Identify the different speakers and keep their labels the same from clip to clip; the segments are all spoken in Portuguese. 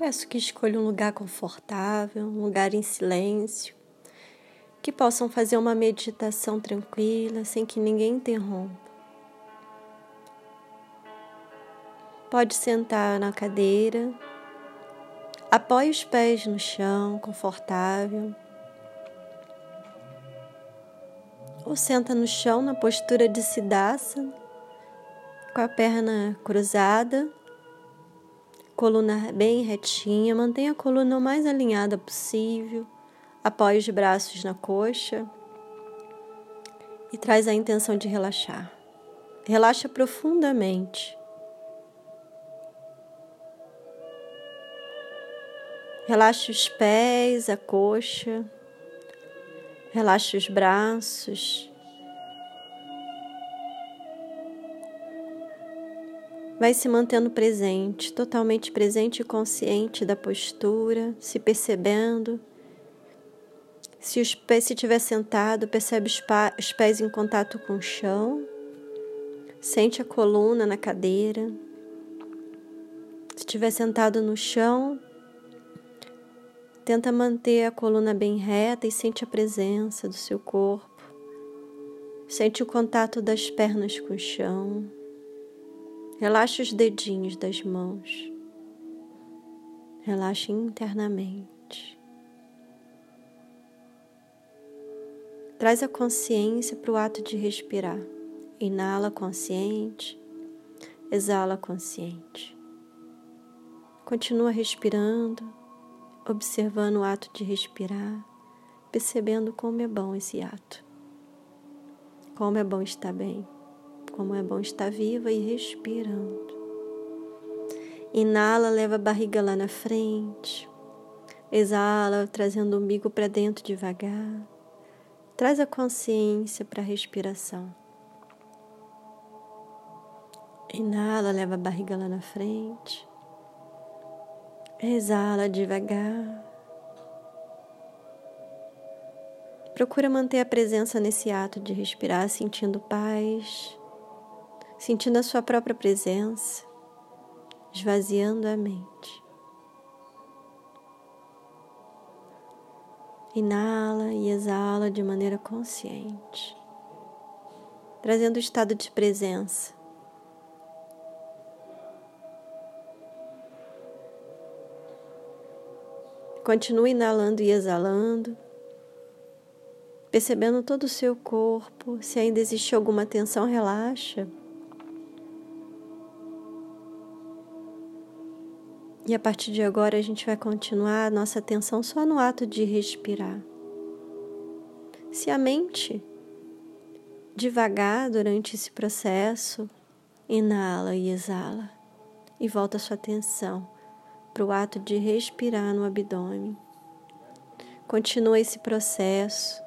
Speaker 1: Peço que escolha um lugar confortável, um lugar em silêncio, que possam fazer uma meditação tranquila, sem que ninguém interrompa. Pode sentar na cadeira, apoie os pés no chão, confortável. Ou senta no chão na postura de Siddhasana, com a perna cruzada coluna bem retinha, mantenha a coluna o mais alinhada possível, apoie os braços na coxa e traz a intenção de relaxar. Relaxa profundamente. Relaxe os pés, a coxa, relaxe os braços. Vai se mantendo presente, totalmente presente e consciente da postura, se percebendo. Se os pés se estiver sentado, percebe os pés em contato com o chão. Sente a coluna na cadeira. Se estiver sentado no chão, tenta manter a coluna bem reta e sente a presença do seu corpo. Sente o contato das pernas com o chão. Relaxe os dedinhos das mãos. Relaxe internamente. Traz a consciência para o ato de respirar. Inala consciente, exala consciente. Continua respirando, observando o ato de respirar, percebendo como é bom esse ato. Como é bom estar bem. Como é bom estar viva e respirando. Inala, leva a barriga lá na frente. Exala, trazendo o umbigo para dentro devagar. Traz a consciência para a respiração. Inala, leva a barriga lá na frente. Exala devagar. Procura manter a presença nesse ato de respirar, sentindo paz, sentindo a sua própria presença, esvaziando a mente. Inala e exala de maneira consciente, trazendo o estado de presença. Continue inalando e exalando, percebendo todo o seu corpo. Se ainda existe alguma tensão, relaxa. E a partir de agora a gente vai continuar a nossa atenção só no ato de respirar. Se a mente devagar durante esse processo, inala e exala e volta a sua atenção para o ato de respirar no abdômen. Continua esse processo.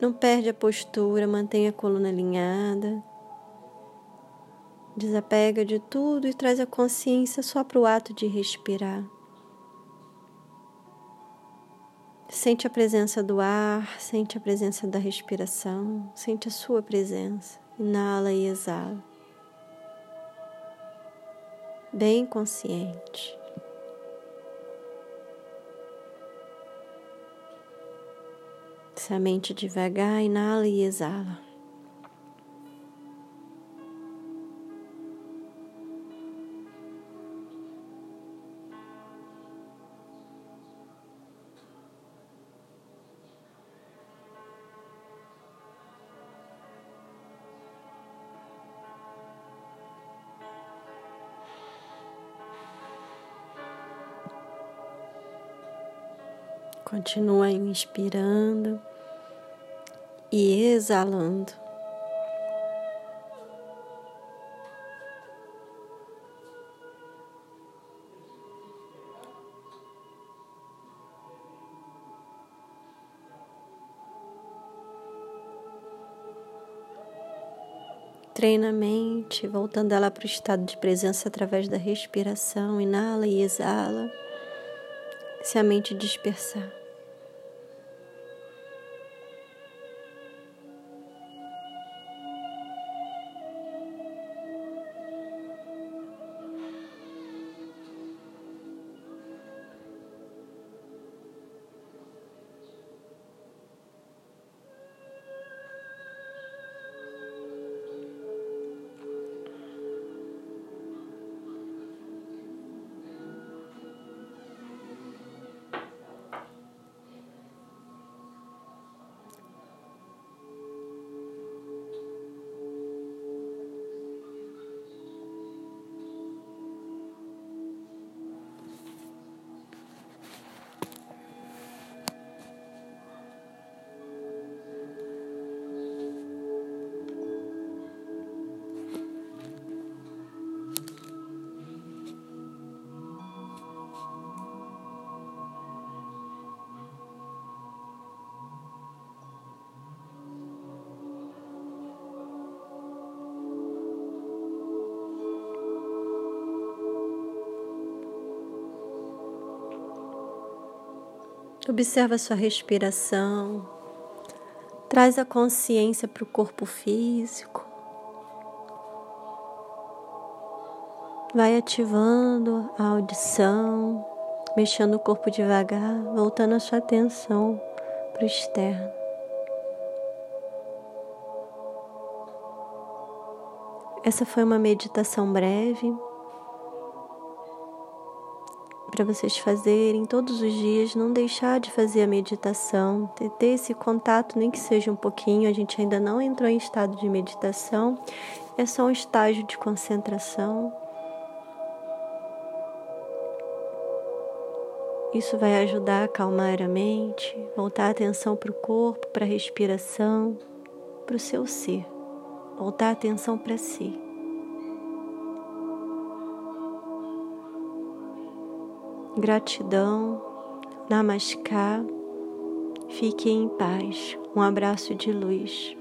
Speaker 1: Não perde a postura, mantenha a coluna alinhada. Desapega de tudo e traz a consciência só para o ato de respirar. Sente a presença do ar, sente a presença da respiração, sente a sua presença. Inala e exala. Bem consciente. Se a mente devagar, inala e exala. Continua inspirando e exalando. Treina a mente, voltando ela para o estado de presença através da respiração. Inala e exala. Se a mente dispersar. Observa sua respiração. Traz a consciência para o corpo físico. Vai ativando a audição, mexendo o corpo devagar, voltando a sua atenção para o externo. Essa foi uma meditação breve para vocês fazerem todos os dias, não deixar de fazer a meditação, ter, esse contato, nem que seja um pouquinho. A gente ainda não entrou em estado de meditação, é só um estágio de concentração. Isso vai ajudar a acalmar a mente, voltar a atenção para o corpo, para a respiração, para o seu ser, voltar a atenção para si. Gratidão, Namaskar, fique em paz. Um abraço de luz.